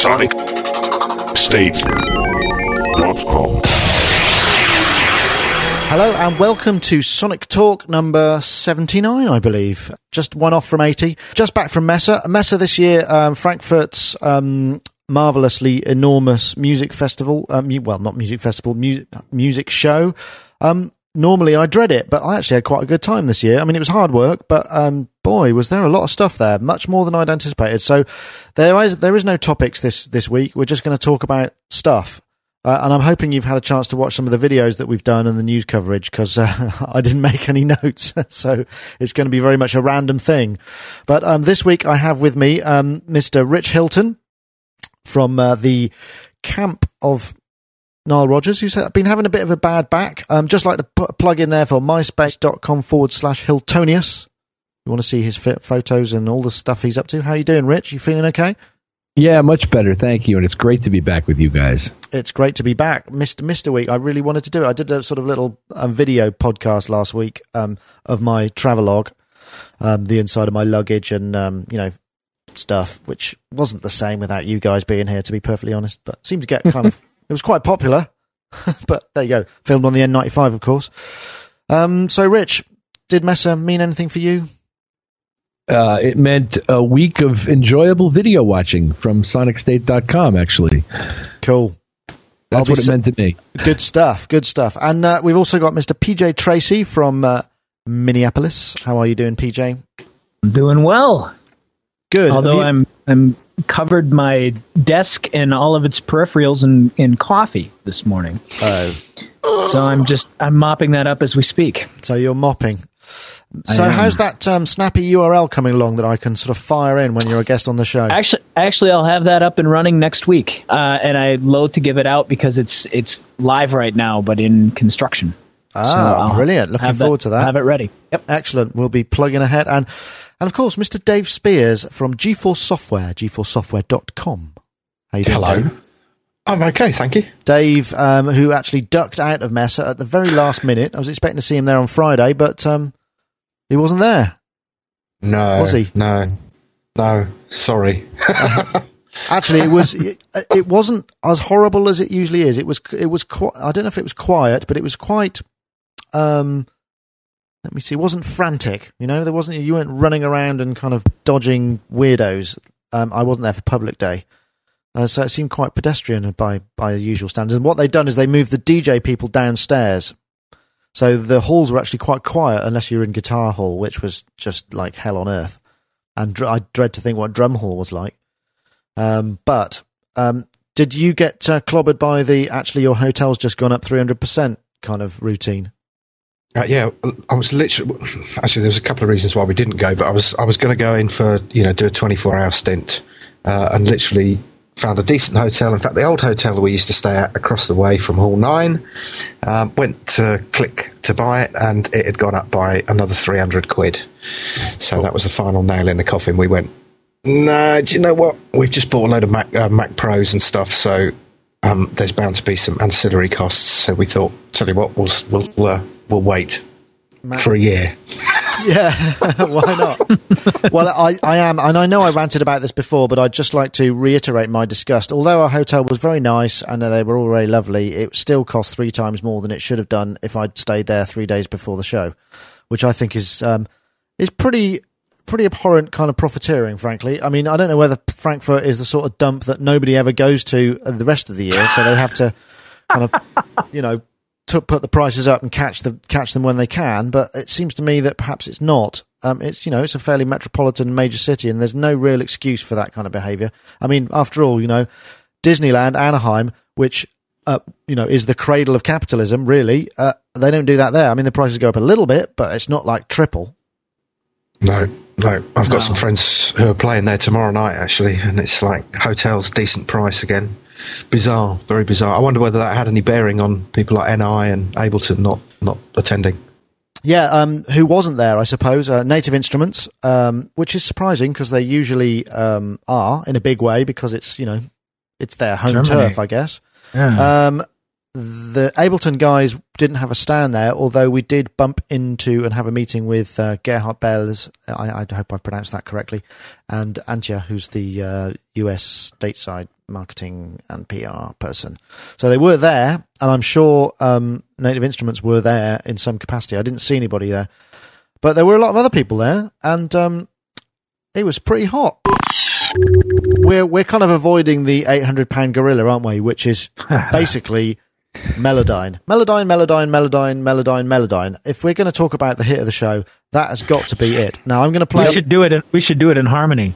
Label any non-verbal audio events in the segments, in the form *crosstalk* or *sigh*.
SonicState.com. Hello and welcome to Sonic Talk number 79, I believe. Just one off from 80. Just back from Messe. Messe this year, um, Frankfurt's um, marvelously enormous music festival. Um, well, not music festival, mu- music show. Um, normally I dread it, but I actually had quite a good time this year. I mean, it was hard work, but um, boy, was there a lot of stuff there, much more than I'd anticipated. So there is there is no topics this this week. We're just going to talk about stuff. Uh, and I'm hoping you've had a chance to watch some of the videos that we've done and the news coverage because uh, *laughs* I didn't make any notes. *laughs* so it's going to be very much a random thing. But um, this week I have with me um, Mr. Rich Hilton from uh, the camp of Nile Rodgers, who's been having a bit of a bad back. Um, just like to put a plug in there for myspace.com forward slash Hiltonius. You want to see his fit photos and all the stuff he's up to. How you doing, Rich? You feeling okay? Yeah, much better. Thank you. And it's great to be back with you guys. It's great to be back. Missed, missed a week. I really wanted to do it. I did a sort of little um, video podcast last week um, of my travelogue, um, the inside of my luggage and, um, you know, stuff, which wasn't the same without you guys being here, to be perfectly honest. But seemed to get kind of, *laughs* it was quite popular. *laughs* but there you go. Filmed on the N95, of course. Um, so, Rich, did Messe mean anything for you? Uh, it meant a week of enjoyable video watching from SonicState.com, actually. Cool. That's what it meant to me. Good stuff. Good stuff. And uh, we've also got Mr. PJ Tracy from uh, Minneapolis. How are you doing, PJ? I'm doing well. Good. Although You- I'm I'm covered my desk and all of its peripherals in, in coffee this morning. Oh, So I'm just I'm mopping that up as we speak. so you're mopping. So how's that um, snappy URL coming along that I can sort of fire in when you're a guest on the show? Actually, actually, I'll have that up and running next week. Uh, and I loathe to give it out because it's it's live right now, but in construction. So ah, I'll brilliant. Looking have forward to that. Have it ready. Yep. Excellent. We'll be plugging ahead. And, and of course, Mr. Dave Spiers from GForce Software, gforcesoftware.com. How you doing, Hello. Dave? I'm okay, thank you. Dave, um, who actually ducked out of Messe at the very last minute. I was expecting to see him there on Friday, but um, he wasn't there. No, Was he? No, no. Sorry. *laughs* Actually, it was it, it wasn't as horrible as it usually is. It was it was quite. I don't know if it was quiet, but it was quite. Um, let me see. Wasn't frantic. You know, there wasn't. You weren't running around and kind of dodging weirdos. Um, I wasn't there for public day, uh, so it seemed quite pedestrian by by usual standards. And what they'd done is they moved the DJ people downstairs, so the halls were actually quite quiet unless you were in guitar hall, which was just like hell on earth. And dr- I dread to think what drum hall was like. Um, but um, did you get uh, clobbered by the actually your hotel's just gone up 300% kind of routine? Uh, yeah, I was literally. Actually, there's a couple of reasons why we didn't go, but I was I was going to go in for you know do a 24 hour stint, uh, and literally found a decent hotel. In fact, the old hotel that we used to stay at across the way from Hall Nine, um, went to click to buy it, and it had gone up by another 300 quid. So that was the final nail in the coffin. We went. No, do you know what? We've just bought a load of Mac uh, Mac Pros and stuff, so um, there's bound to be some ancillary costs. So we thought, tell you what, we'll we'll uh, we'll wait for a year. *laughs* Yeah, *laughs* why not? well, I, I am, and I know I ranted about this before, but I'd just like to reiterate my disgust. Although our hotel was very nice and they were all very lovely, it still cost three times more than it should have done if I'd stayed there three days before the show, which I think is um, is pretty pretty abhorrent kind of profiteering. Frankly, I mean, I don't know whether Frankfurt is the sort of dump that nobody ever goes to the rest of the year, so they have to kind of you know to put the prices up and catch the catch them when they can. But it seems to me that perhaps it's not. Um, it's you know it's a fairly metropolitan major city, and there's no real excuse for that kind of behaviour. I mean, after all, you know, Disneyland, Anaheim, which uh, you know is the cradle of capitalism, really, uh, they don't do that there. I mean, the prices go up a little bit, but it's not like triple. No, no. I've got No. some friends who are playing there tomorrow night, actually, and it's like hotels, decent price again. Bizarre, very bizarre. I wonder whether that had any bearing on people like NI and Ableton not not attending. Yeah, um, who wasn't there? I suppose uh, Native Instruments, um, which is surprising because they usually um, are in a big way because it's you know it's their home Germany. turf, I guess. Yeah. Um, the Ableton guys didn't have a stand there, although we did bump into and have a meeting with uh, Gerhard Behles. I, I hope I pronounced that correctly, and Antje, who's the uh, US stateside marketing and PR person. So they were there, and I'm sure um, Native Instruments were there in some capacity. I didn't see anybody there, but there were a lot of other people there, and um, it was pretty hot. We're we're kind of avoiding the 800 pound gorilla, aren't we? Which is *laughs* basically Melodyne, Melodyne, Melodyne, Melodyne, Melodyne, Melodyne. If we're going to talk about the hit of the show, that has got to be it. Now I'm going to play. We should do it. In, we should do it in harmony.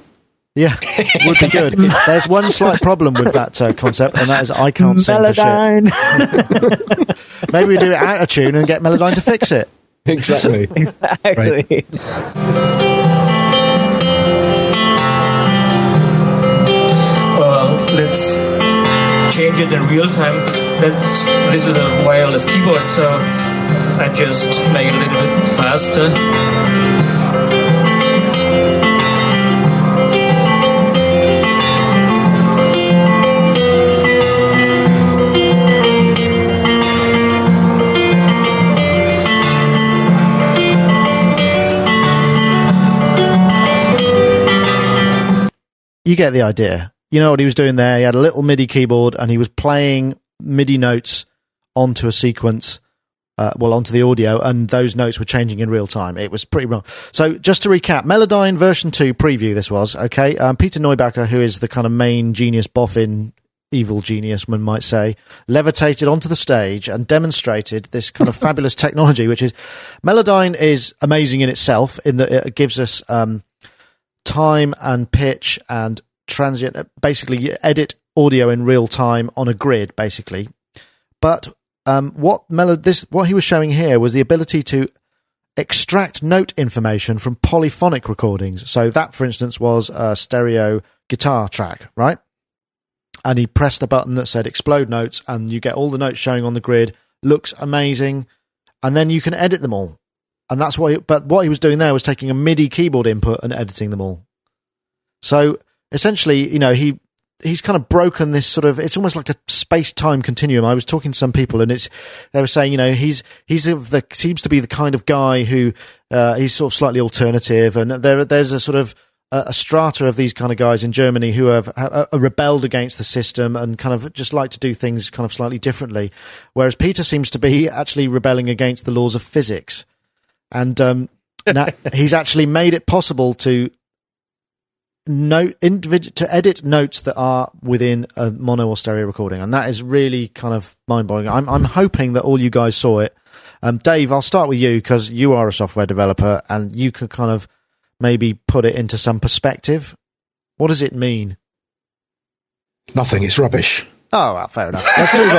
Yeah, *laughs* would be good. There's one slight problem with that uh, concept, and that is I can't sing for shit. *laughs* Maybe we do it out of tune and get Melodyne to fix it. Exactly. *laughs* exactly. Uh, let's change it in real time. Let's, this is a wireless keyboard, so I just make it a little bit faster. You get the idea. You know what he was doing there? He had a little MIDI keyboard and he was playing MIDI notes onto a sequence, uh, well, onto the audio, and those notes were changing in real time. It was pretty wrong. So, just to recap, Melodyne version 2 preview, this was, okay? Um, Peter Neubacher, who is the kind of main genius boffin, evil genius, one might say, levitated onto the stage and demonstrated this kind of *laughs* fabulous technology, which is Melodyne is amazing in itself, in that it gives us. Um, time and pitch and transient basically you edit audio in real time on a grid basically. But um, what Melo- this what he was showing here was the ability to extract note information from polyphonic recordings. So that for instance was a stereo guitar track right? And he pressed a button that said explode notes and you get all the notes showing on the grid. Looks amazing. And then you can edit them all and that's why. But what he was doing there was taking a MIDI keyboard input and editing them all. So essentially, you know, he he's kind of broken this sort of. It's almost like a space time continuum. I was talking to some people, and it's they were saying, you know, he's he's the seems to be the kind of guy who uh, he's sort of slightly alternative, and there there's a sort of a strata of these kind of guys in Germany who have, have, have, rebelled against the system and kind of just like to do things kind of slightly differently. Whereas Peter seems to be actually rebelling against the laws of physics and um, now *laughs* he's actually made it possible to note individ- to edit notes that are within a mono or stereo recording, and that is really kind of mind blowing. I'm I'm hoping that all you guys saw it. Um, Dave, I'll start with you because you are a software developer and you can kind of maybe put it into some perspective. What does it mean? Nothing. It's rubbish. Oh, well, fair enough. Let's move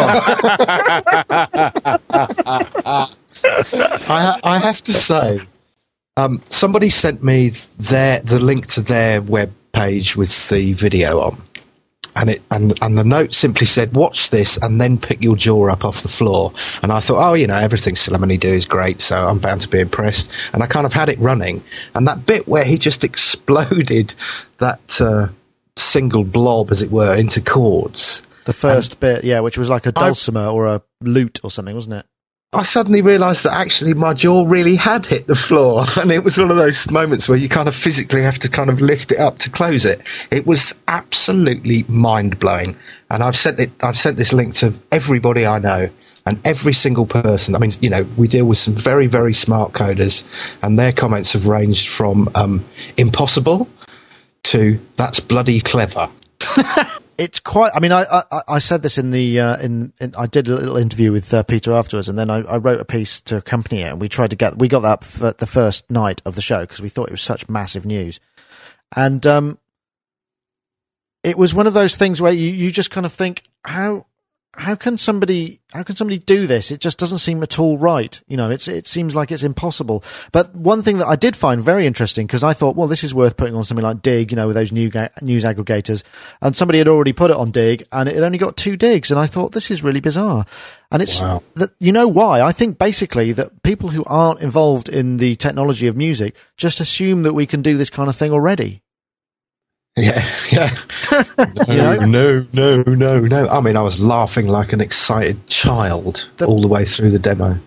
on. *laughs* I, I have to say, um, somebody sent me their the link to their web page with the video on, and it and and the note simply said, "Watch this and then pick your jaw up off the floor." And I thought, oh, you know, everything Celemony do is great, so I'm bound to be impressed. And I kind of had it running, and that bit where he just *laughs* exploded that uh, single blob, as it were, into chords. The first and bit, yeah, which was like a dulcimer I, or a lute or something, wasn't it? I suddenly realised that actually my jaw really had hit the floor, *laughs* and it was one of those moments where you kind of physically have to kind of lift it up to close it. It was absolutely mind blowing, and I've sent it. I've sent this link to everybody I know, and every single person. I mean, you know, we deal with some very very smart coders, and their comments have ranged from um, impossible to that's bloody clever. *laughs* it's quite. I mean, I, I, I said this in the uh, in, in, I did a little interview with uh, Peter afterwards, and then I, I, wrote a piece to accompany it, and we tried to get we got that for the first night of the show because we thought it was such massive news, and um, it was one of those things where you you just kind of think how how can somebody how can somebody do this? It just doesn't seem at all right. You know, it's it seems like it's impossible. But one thing that I did find very interesting because I thought, well, this is worth putting on something like Digg, you know, with those new ga- news aggregators, and somebody had already put it on Digg, and it only got two diggs, and I thought this is really bizarre. And it's wow. that you know why? I think basically that people who aren't involved in the technology of music just assume that we can do this kind of thing already. Yeah, yeah. *laughs* No, no, no, no, no. I mean, I was laughing like an excited child the, all the way through the demo.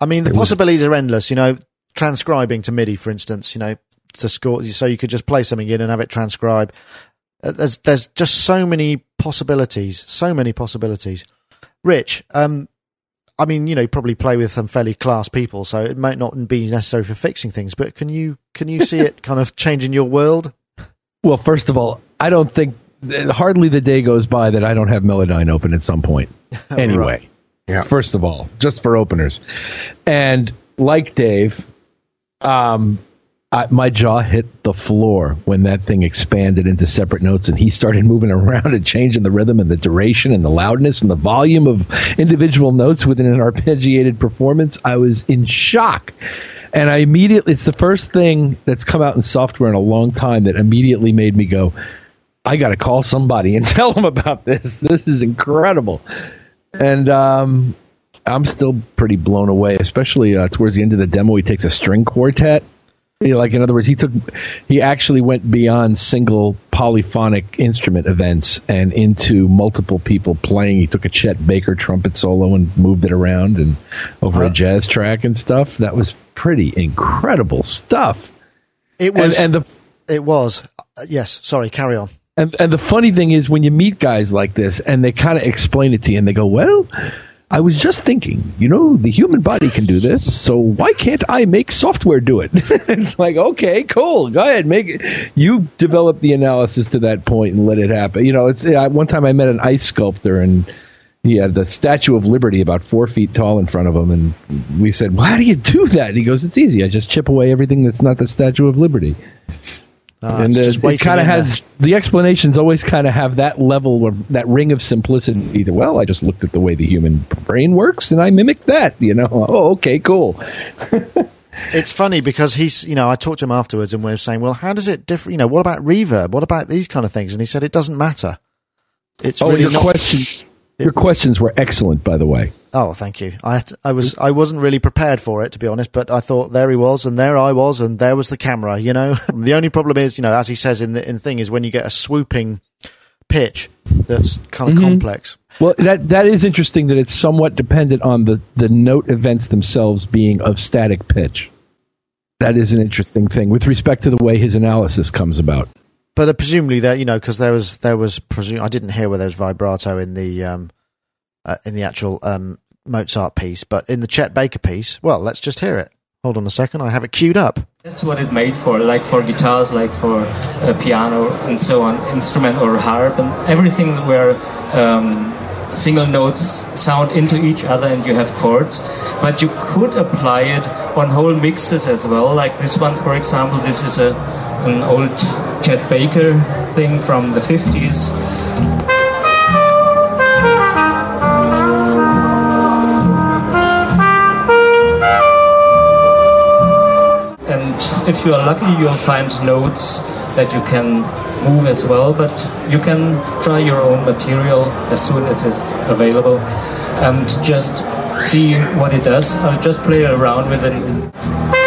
I mean, the it possibilities was, are endless. You know, transcribing to MIDI, for instance. You know, to score, so you could just play something in and have it transcribe. Uh, there's there's just so many possibilities, so many possibilities. Rich, um, I mean, you know, you probably play with some fairly class people, so it might not be necessary for fixing things. But can you can you see *laughs* it kind of changing your world? Well, first of all, I don't think hardly the day goes by that I don't have Melodyne open at some point. *laughs* Anyway, Right. Yeah. first of all, just for openers, and like Dave, um, I, my jaw hit the floor when that thing expanded into separate notes and he started moving around and changing the rhythm and the duration and the loudness and the volume of individual notes within an arpeggiated performance. I was in shock. And I immediately, it's the first thing that's come out in software in a long time that immediately made me go, I got to call somebody and *laughs* tell them about this. This is incredible. And um, I'm still pretty blown away, especially uh, towards the end of the demo. He takes a string quartet. You know, like in other words, he took he actually went beyond single polyphonic instrument events and into multiple people playing. He took a Chet Baker trumpet solo and moved it around and over a jazz track and stuff. That was pretty incredible stuff. It And, was. and the it was. Uh, yes. Sorry. Carry on. and and the funny thing is when you meet guys like this and they kind of explain it to you and they go, "Well, I was just thinking, you know, the human body can do this, so why can't I make software do it?" *laughs* it's like, "Okay, cool. Go ahead, make it. You develop the analysis to that point and let it happen." You know, it's I, one time I met an ice sculptor and he had the Statue of Liberty about four feet tall in front of him, and we said, "Well, how do you do that?" And he goes, "It's easy. I just chip away everything that's not the Statue of Liberty." Ah, and it's uh, just it kind of has the explanations always kind of have that level of that ring of simplicity. That well, I just looked at the way the human brain works and I mimicked that. You know, *laughs* oh, okay, cool. *laughs* It's funny because he's, you know, I talked to him afterwards and we were saying, well, how does it differ? You know, what about reverb? What about these kind of things? And he said it doesn't matter. It's Oh, really your not. questions, your questions were excellent, by the way. Oh, thank you. I to- I was I wasn't really prepared for it to be honest, but I thought there he was and there I was and there was the camera. You know, *laughs* the only problem is, you know, as he says in the in the thing is when you get a swooping pitch that's kind of Mm-hmm. complex. Well, that that is interesting that it's somewhat dependent on the the note events themselves being of static pitch. That is an interesting thing with respect to the way his analysis comes about. But uh, presumably there, you know, because there was there was presume I didn't hear where there was vibrato in the um uh, in the actual um Mozart piece, but in the Chet Baker piece, well, let's just hear it. Hold on a second, I have it queued up. That's what it made for, like for guitars, like for uh, piano and so on, instrument or harp, and everything where um, single notes sound into each other and you have chords. But you could apply it on whole mixes as well, like this one, for example. This is a an old Chet Baker thing from the 50s. And if you are lucky, you'll find notes that you can move as well, but you can try your own material as soon as it's available and just see what it does. I'll just play around with it.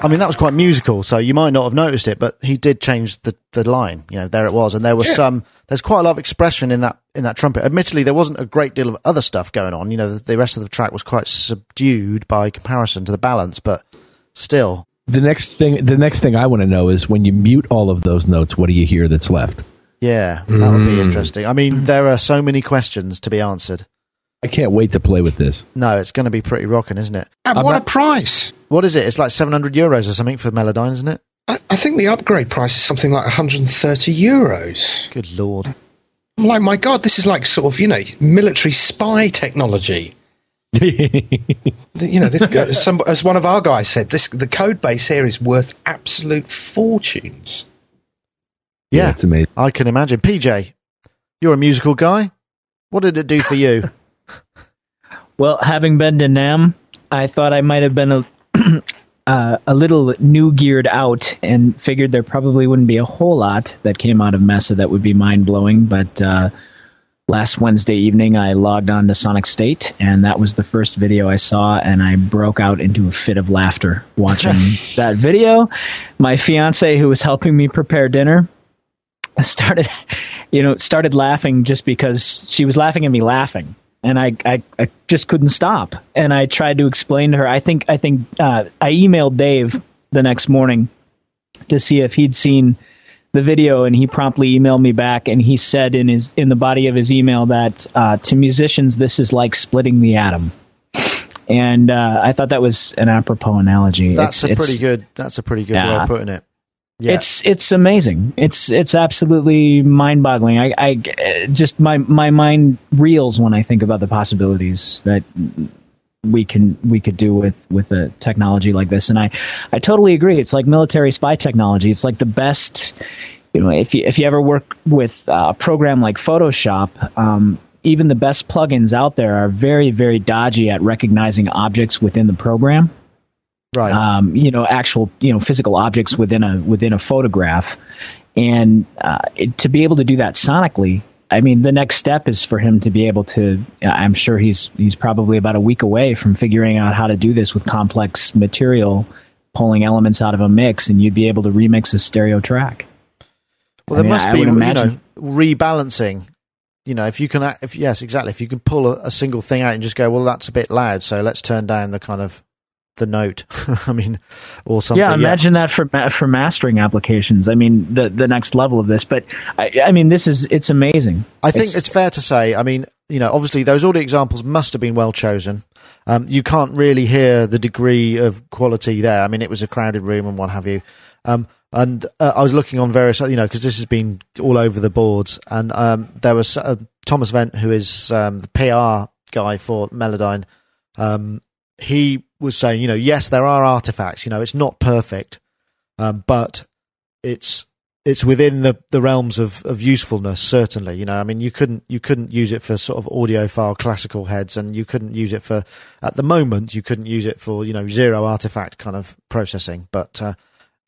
I mean, that was quite musical, so you might not have noticed it, but he did change the, the line. You know, there it was, and there was some. There's quite a lot of expression in that in that trumpet. Admittedly, there wasn't a great deal of other stuff going on. You know, the, the rest of the track was quite subdued by comparison to the balance, but still, The next thing, the next thing I want to know is when you mute all of those notes, what do you hear that's left? yeah, that would be hmm. interesting. I mean, there are so many questions to be answered. I can't wait to play with this. No, it's going to be pretty rocking, isn't it? And I'm what not- a price! What is it? It's like 700 euros or something for Melodyne, isn't it? I, I think the upgrade price is something like 130 euros. Good lord. I'm like, my God, this is like sort of, you know, military spy technology. *laughs* You know, this, uh, some, as one of our guys said, this the code base here is worth absolute fortunes. Yeah, to me, I can imagine. PJ, you're a musical guy. What did it do for you? *laughs* Well, having been to NAMM, I thought I might have been a *clears throat* uh, a little new geared out and figured there probably wouldn't be a whole lot that came out of Messe that would be mind blowing. But uh, last Wednesday evening, I logged on to Sonic State, and that was the first video I saw, and I broke out into a fit of laughter watching *laughs* that video. My fiance, who was helping me prepare dinner, started, *laughs* you know, started laughing just because she was laughing at me laughing and I, I, I just couldn't stop. And I tried to explain to her. I think I think uh, I emailed Dave the next morning to see if he'd seen the video, and he promptly emailed me back. And he said in his in the body of his email that uh, to musicians this is like splitting the atom. And uh, I thought that was an apropos analogy. That's It's- a pretty good. That's a pretty good way of putting it. Yeah. It's it's amazing. It's it's absolutely mind boggling. I, I just my my mind reels when I think about the possibilities that we can we could do with with a technology like this. And I I totally agree. It's like military spy technology. It's like the best. You know, if you if you ever work with a program like Photoshop. Um, even the best plugins out there are very, very dodgy at recognizing objects within the program right. um, you know, actual, you know, physical objects within a within a photograph, and uh, it, to be able to do that sonically. I mean, the next step is for him to be able to. I'm sure he's he's probably about a week away from figuring out how to do this with complex material, pulling elements out of a mix, and you'd be able to remix a stereo track. Well, there I mean, must I be, you know, rebalancing. You know, if you can, if yes, exactly. If you can pull a, a single thing out and just go, well, that's a bit loud, so let's turn down the kind of the note. *laughs* I mean, or something. yeah, imagine that for for mastering applications. I mean, the the next level of this. But I, I mean, this is it's amazing. I think It's- it's, fair to say. I mean, you know, obviously those audio examples must have been well chosen. Um, you can't really hear the degree of quality there. I mean, it was a crowded room and what have you. Um, and uh, I was looking on various, you know, because this has been all over the boards, and um, there was uh, Thomas Vent, who is um, the PR guy for Melodyne. Um, he was saying, you know, yes, there are artifacts. You know, it's not perfect, um, but it's it's within the, the realms of, of usefulness. Certainly, you know, I mean, you couldn't you couldn't use it for sort of audiophile classical heads, and you couldn't use it for at the moment you couldn't use it for you know zero artifact kind of processing, but. Uh,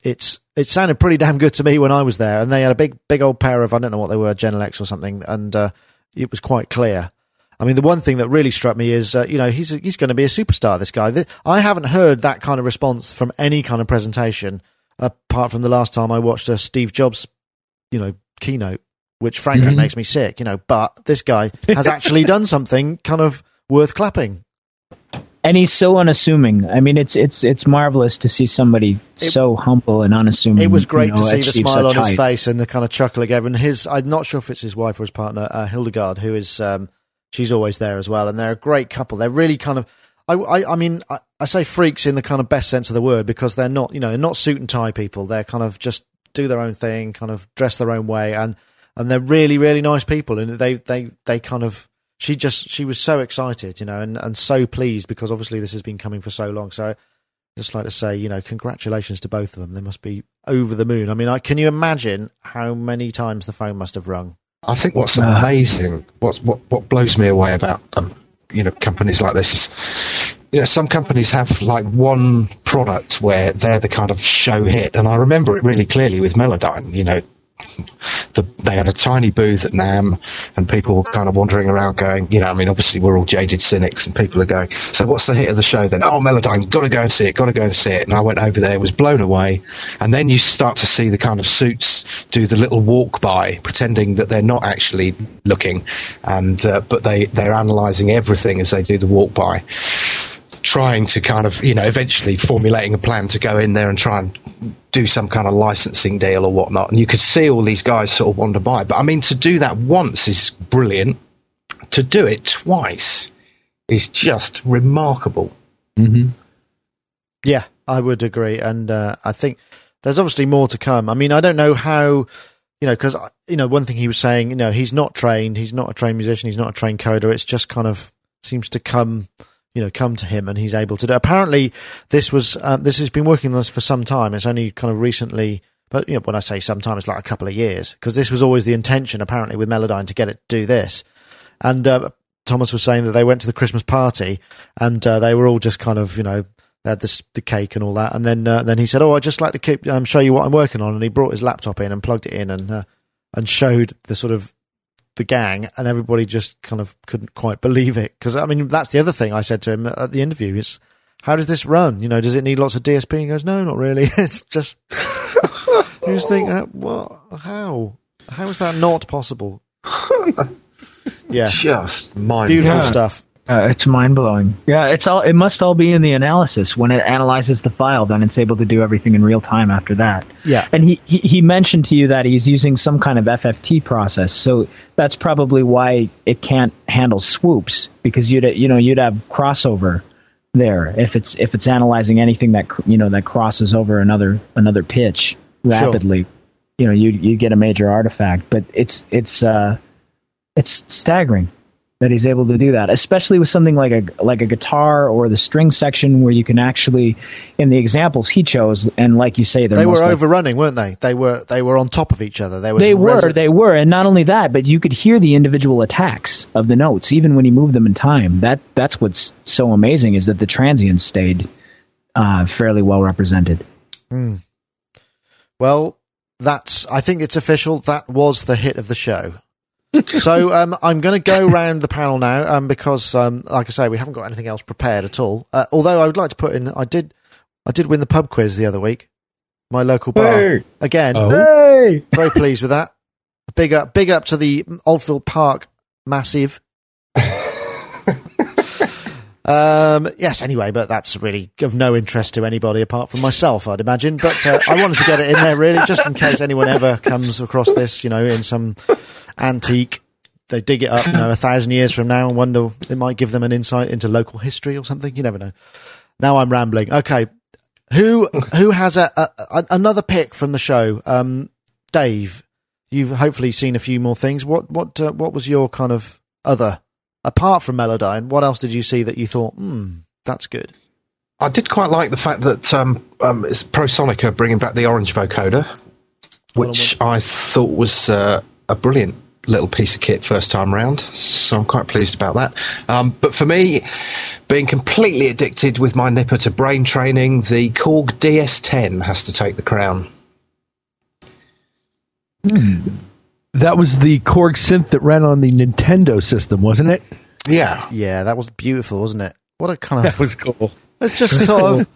it's it sounded pretty damn good to me when I was there, and they had a big big old pair of I don't know what they were Genelecs or something, and uh, it was quite clear. I mean, the one thing that really struck me is, uh, you know, he's he's going to be a superstar. This guy. I haven't heard that kind of response from any kind of presentation, apart from the last time I watched a Steve Jobs, you know, keynote, which frankly Mhm. makes me sick. You know, but this guy has actually *laughs* done something kind of worth clapping. and he's so unassuming. I mean, it's it's it's marvelous to see somebody so humble and unassuming. It was great you know, to see the smile on his heights. face and the kind of chuckle again. And his, I'm not sure if it's his wife or his partner, uh, Hildegard, who is, um, she's always there as well. And they're a great couple. They're really kind of, I, I, I mean, I, I say freaks in the kind of best sense of the word because they're not, you know, not suit and tie people. They're kind of just do their own thing, kind of dress their own way, and and they're really, really nice people. And they, they, they kind of, she just, she was so excited, you know, and and so pleased because obviously this has been coming for so long. So just like to say, you know, congratulations to both of them. They must be over the moon. I mean, I, can you imagine how many times the phone must have rung? I think what's amazing, what's what what blows me away about um, you know companies like this is, you know, some companies have like one product where they're the kind of show hit, and I remember it really clearly with Melodyne. You know, the, they had a tiny booth at NAMM, and people were kind of wandering around going, you know, I mean, obviously we're all jaded cynics, and people are going, so what's the hit of the show then? Oh, Melodyne, got to go and see it, got to go and see it. And I went over there, was blown away, and then you start to see the kind of suits do the little walk by, pretending that they're not actually looking, and uh, but they they're analysing everything as they do the walk by trying to kind of, you know, eventually formulating a plan to go in there and try and do some kind of licensing deal or whatnot. And you could see all these guys sort of wander by. But I mean, to do that once is brilliant. To do it twice is just remarkable. Mm-hmm. Yeah, I would agree, and uh, I think there's obviously more to come. I mean, I don't know how, you know, because you know, one thing he was saying, you know, he's not trained, he's not a trained musician, he's not a trained coder. It's just kind of seems to come, you know, come to him, and he's able to do. Apparently, this was um, this has been working on this for some time. It's only kind of recently. But you know, when I say sometime, it's like a couple of years because this was always the intention, apparently, with Melodyne to get it to do this. And uh, Thomas was saying that they went to the Christmas party and uh, they were all just kind of, you know, they had this, the cake and all that. And then uh, then he said, "Oh, I'd just like to keep, um, show you what I'm working on." And he brought his laptop in and plugged it in and uh, and showed the sort of the gang, and everybody just kind of couldn't quite believe it because I mean that's the other thing I said to him at the interview is. How does this run? You know, does it need lots of DSP? He goes, no, not really. *laughs* It's just *laughs* you just think, uh, what? How? How is that not possible? *laughs* Yeah. Just mind Beautiful Yeah. stuff. Uh, it's mind blowing. Yeah, it's all. It must all be in the analysis. When it analyzes the file, then it's able to do everything in real time after that. Yeah. And he, he he mentioned to you that he's using some kind of FFT process, so that's probably why it can't handle swoops because you'd you know you'd have crossover there if it's if it's analyzing anything that you know that crosses over another another pitch rapidly. Sure. You know, you you get a major artifact, but it's it's uh it's staggering that he's able to do that, especially with something like a like a guitar or the string section where you can actually, in the examples he chose, and like you say, they're were overrunning, weren't they? They were they were on top of each other. There was they were, they were, and not only that, but you could hear the individual attacks of the notes, even when he moved them in time. That that's what's so amazing is that the transients stayed uh, fairly well represented. Well, that's. I think it's official. That was the hit of the show. So um, I'm going to go round the panel now um, because, um, like I say, we haven't got anything else prepared at all. Uh, although I would like to put in, I did, I did win the pub quiz the other week. My local bar Hey. again. Oh. Hey, Very pleased with that. Big up, big up to the Oldfield Park massive. Um, yes, anyway, but that's really of no interest to anybody apart from myself, I'd imagine. But uh, I wanted to get it in there really, just in case anyone ever comes across this, you know, in some antique. They dig it up, you know, a thousand years from now and wonder it might give them an insight into local history or something. You never know. Now I'm rambling. Okay, who who has a, a, a another pick from the show? Um, Dave, you've hopefully seen a few more things. What what uh, what was your kind of other apart from Melodyne? What else did you see that you thought, hmm, that's good? I did quite like the fact that um, um, it's Prosoniq bringing back the orange vocoder, which I thought was uh, a brilliant little piece of kit first time round. So I'm quite pleased about that. Um, but for me, being completely addicted with my nipper to brain training, the Korg DS10 has to take the crown. That was the Korg synth that ran on the Nintendo system, wasn't it? Yeah. Yeah, that was beautiful, wasn't it? What a kind of That was cool. it's just *laughs* sort of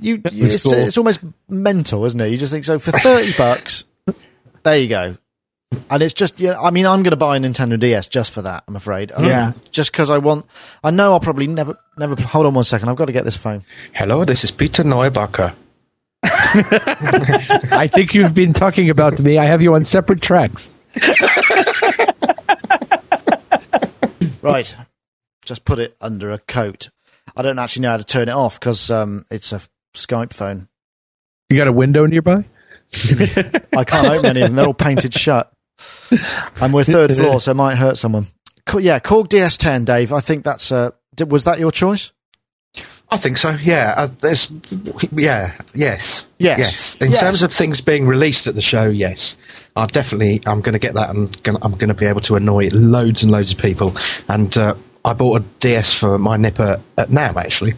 you. you was it's, cool. it's almost mental, isn't it? You just think so for thirty bucks. There you go. And it's just, yeah. I mean, I'm going to buy a Nintendo DS just for that. I'm afraid. Um, Yeah. Just because I want. I know I'll probably never, never. Hold on one second. I've got to get this phone. Hello, this is Peter Neubacher. I think you've been talking about me. I have you on separate tracks. Right. Just put it under a coat. I don't actually know how to turn it off because um, it's a Skype phone. You got a window nearby? *laughs* I can't open any of them. They're all painted shut. And we're third floor, so it might hurt someone. Yeah, Korg DS10, Dave. I think that's. Uh, did, was that your choice? I think so. Yeah, uh, there's, yeah, yes, Yes. yes. In Yes. terms of things being released at the show, yes, I definitely, I'm going to get that, and gonna, I'm going to be able to annoy loads and loads of people. And uh, I bought a DS for my nipper at NAMM actually,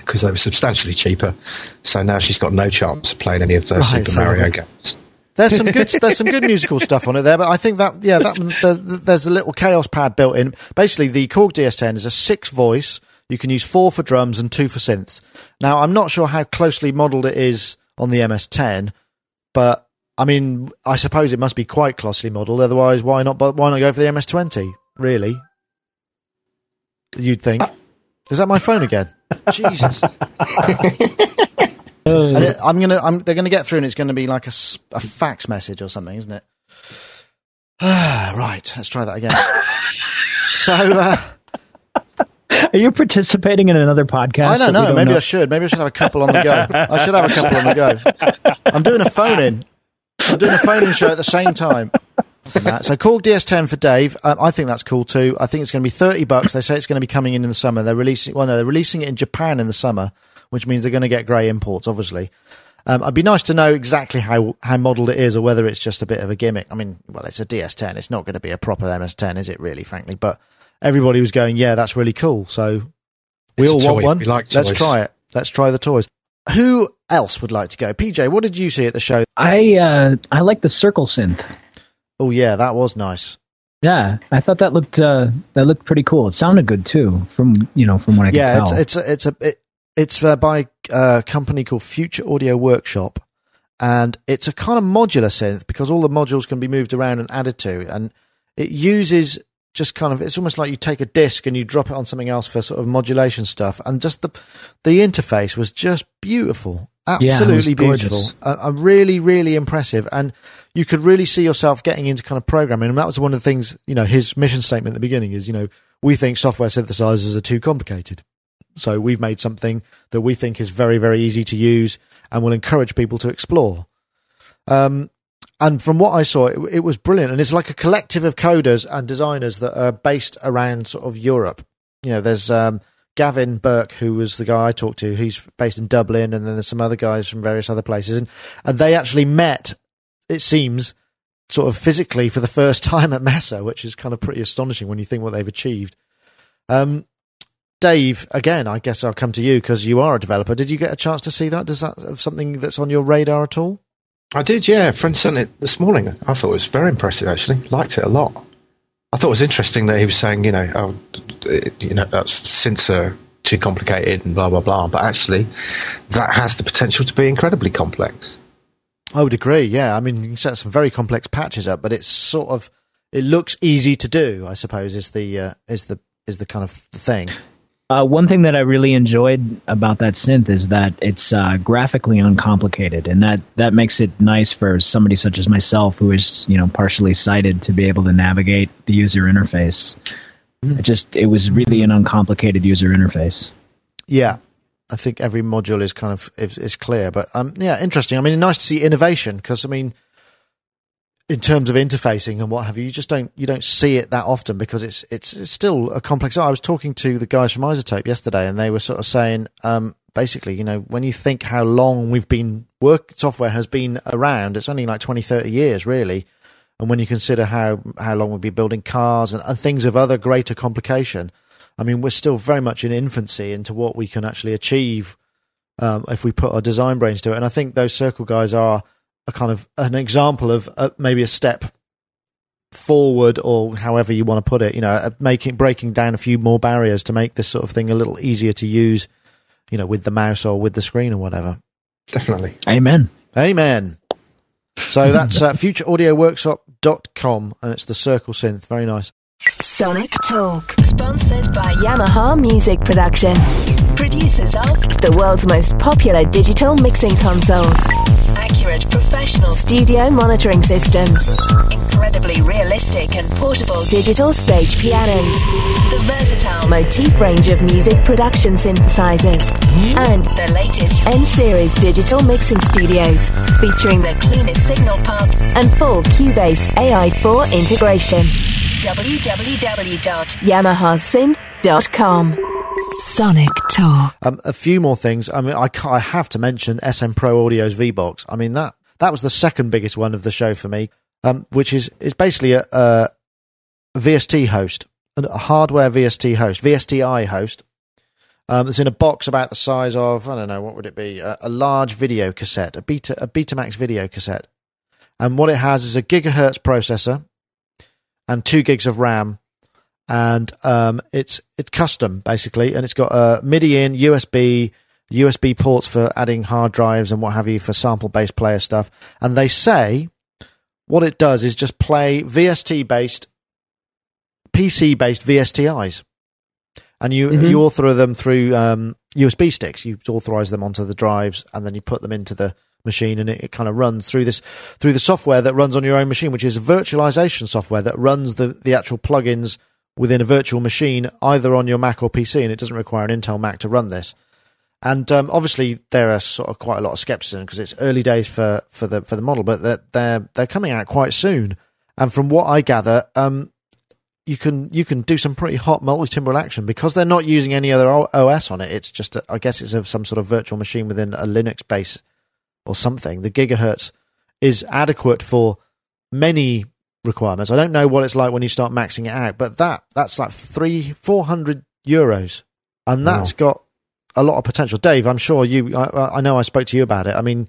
because they were substantially cheaper. So now she's got no chance of playing any of those Right, Super so- Mario games. There's some good. *laughs* there's some good musical stuff on it there, but I think that yeah, that one's- there's a little Kaoss pad built in. Basically, the Korg DS10 is a six voice. You can use four for drums and two for synths. Now, I'm not sure how closely modelled it is on the MS10, but I mean, I suppose it must be quite closely modelled. Otherwise, why not? But why not go for the MS20? Really? You'd think. Is that my phone again? *laughs* Jesus. And it, I'm gonna. I'm, they're gonna get through, and it's gonna be like a, a fax message or something, isn't it? *sighs* right. Let's try that again. *laughs* so uh, are you participating in another podcast? I don't know. Maybe know? I should. Maybe I should have a couple on the go. I should have a couple on the go. I'm doing a phone in. I'm doing a phone in show at the same time. That. So Korg DS10 for Dave. Um, I think that's cool too. I think it's going to be thirty bucks. They say it's going to be coming in in the summer. They're releasing. Well, no, they're releasing it in Japan in the summer, which means they're going to get grey imports, obviously. Um, I'd be nice to know exactly how how modelled it is, or whether it's just a bit of a gimmick. I mean, well, it's a DS10. It's not going to be a proper MS10, is it? Really, frankly, but everybody was going, "Yeah, that's really cool." So we It's all want toy. one. We like Let's try it. Let's try the toys. Who else would like to go? PJ, what did you see at the show? I uh, I like the circle synth. Oh yeah, that was nice. Yeah, I thought that looked uh, that looked pretty cool. It sounded good too, from you know from what I yeah, can it's tell. it's a, it's a it, it's uh, by a company called Future Audio Workshop, and it's a kind of modular synth because all the modules can be moved around and added to, and it uses just kind of it's almost like you take a disc and you drop it on something else for sort of modulation stuff, and just the the interface was just beautiful, absolutely beautiful, uh, uh, really really impressive, and you could really see yourself getting into kind of programming, and that was one of the things you know his mission statement at the beginning is you know we think software synthesizers are too complicated. So we've made something that we think is very, very easy to use and will encourage people to explore. Um, and from what I saw, it, it, was brilliant. And it's like a collective of coders and designers that are based around sort of Europe. You know, there's um, Gavin Burke, who was the guy I talked to. He's based in Dublin, and then there's some other guys from various other places. And, and they actually met, it seems, sort of physically for the first *laughs* time at Messe, which is kind of pretty astonishing when you think what they've achieved. Um, Dave, again, I guess I'll come to you because you are a developer. Did you get a chance to see that? Does that have something that's on your radar at all? I did, yeah. A friend sent it this morning. I thought it was very impressive, actually. Liked it a lot. I thought it was interesting that he was saying, you know, oh, you know, since uh, too complicated and blah blah blah. But actually, that has the potential to be incredibly complex. I would agree. Yeah, I mean, you can set some very complex patches up, but it's sort of it looks easy to do. I suppose is the uh, is the is the kind of thing. Uh, one thing that I really enjoyed about that synth is that it's uh, graphically uncomplicated, and that, that makes it nice for somebody such as myself, who is you know partially sighted, to be able to navigate the user interface. It just it was really an uncomplicated user interface. Yeah, I think every module is kind of is, is clear, but um, yeah, interesting. I mean, nice to see innovation because I mean, in terms of interfacing and what have you, you just don't you don't see it that often because it's it's, it's still a complex. I was talking to the guys from iZotope yesterday, and they were sort of saying, um, basically, you know, when you think how long we've been work software has been around, it's only like 20, 30 years, really. And when you consider how how long we've been building cars and, and things of other greater complication, I mean, we're still very much in infancy into what we can actually achieve um, if we put our design brains to it. And I think those circle guys are a kind of an example of uh, maybe a step forward or however you want to put it you know making breaking down a few more barriers to make this sort of thing a little easier to use you know with the mouse or with the screen or whatever. Definitely. Amen. Amen. So that's uh, futureaudioworkshop.com and it's the circle synth. Very nice. Sonic Talk, sponsored by Yamaha Music Production. Producers the world's most popular digital mixing consoles, accurate professional studio monitoring systems, incredibly realistic and portable digital stage pianos, the versatile motif range of music production synthesizers, and the latest N series digital mixing studios, featuring the cleanest signal path and full Cubase AI4 integration. www.yamahasynth.com. Sonic Talk. Um, a few more things. I mean, I, I have to mention SM Pro Audio's V Box. I mean that that was the second biggest one of the show for me, um, which is is basically a, a VST host, a hardware VST host, VSTi host. Um, it's in a box about the size of I don't know what would it be, a, a large video cassette, a Beta a Betamax video cassette, and what it has is a gigahertz processor and two gigs of RAM, and um, it's it's custom basically, and it's got a MIDI in, USB, USB ports for adding hard drives and what have you for sample based player stuff. And they say what it does is just play VST based, PC based VSTIs, and you mm-hmm. you author them through um, USB sticks. You authorize them onto the drives, and then you put them into the machine and it, it, kind of runs through this through the software that runs on your own machine which is a virtualization software that runs the the actual plugins within a virtual machine either on your mac or pc and it doesn't require an intel mac to run this. And um, obviously there are sort of quite a lot of skepticism because it's early days for for the for the model but they're they're, they're coming out quite soon. And from what i gather um, you can you can do some pretty hot multi-timbral action. Because they're not using any other OS on it. It's just a, I guess it's a, some sort of virtual machine within a Linux base or something, the gigahertz is adequate for many requirements. I don't know what it's like when you start maxing it out, but that that's like three, four hundred euros, and that's wow. got a lot of potential. Dave, I'm sure you. I, I know I spoke to you about it. I mean,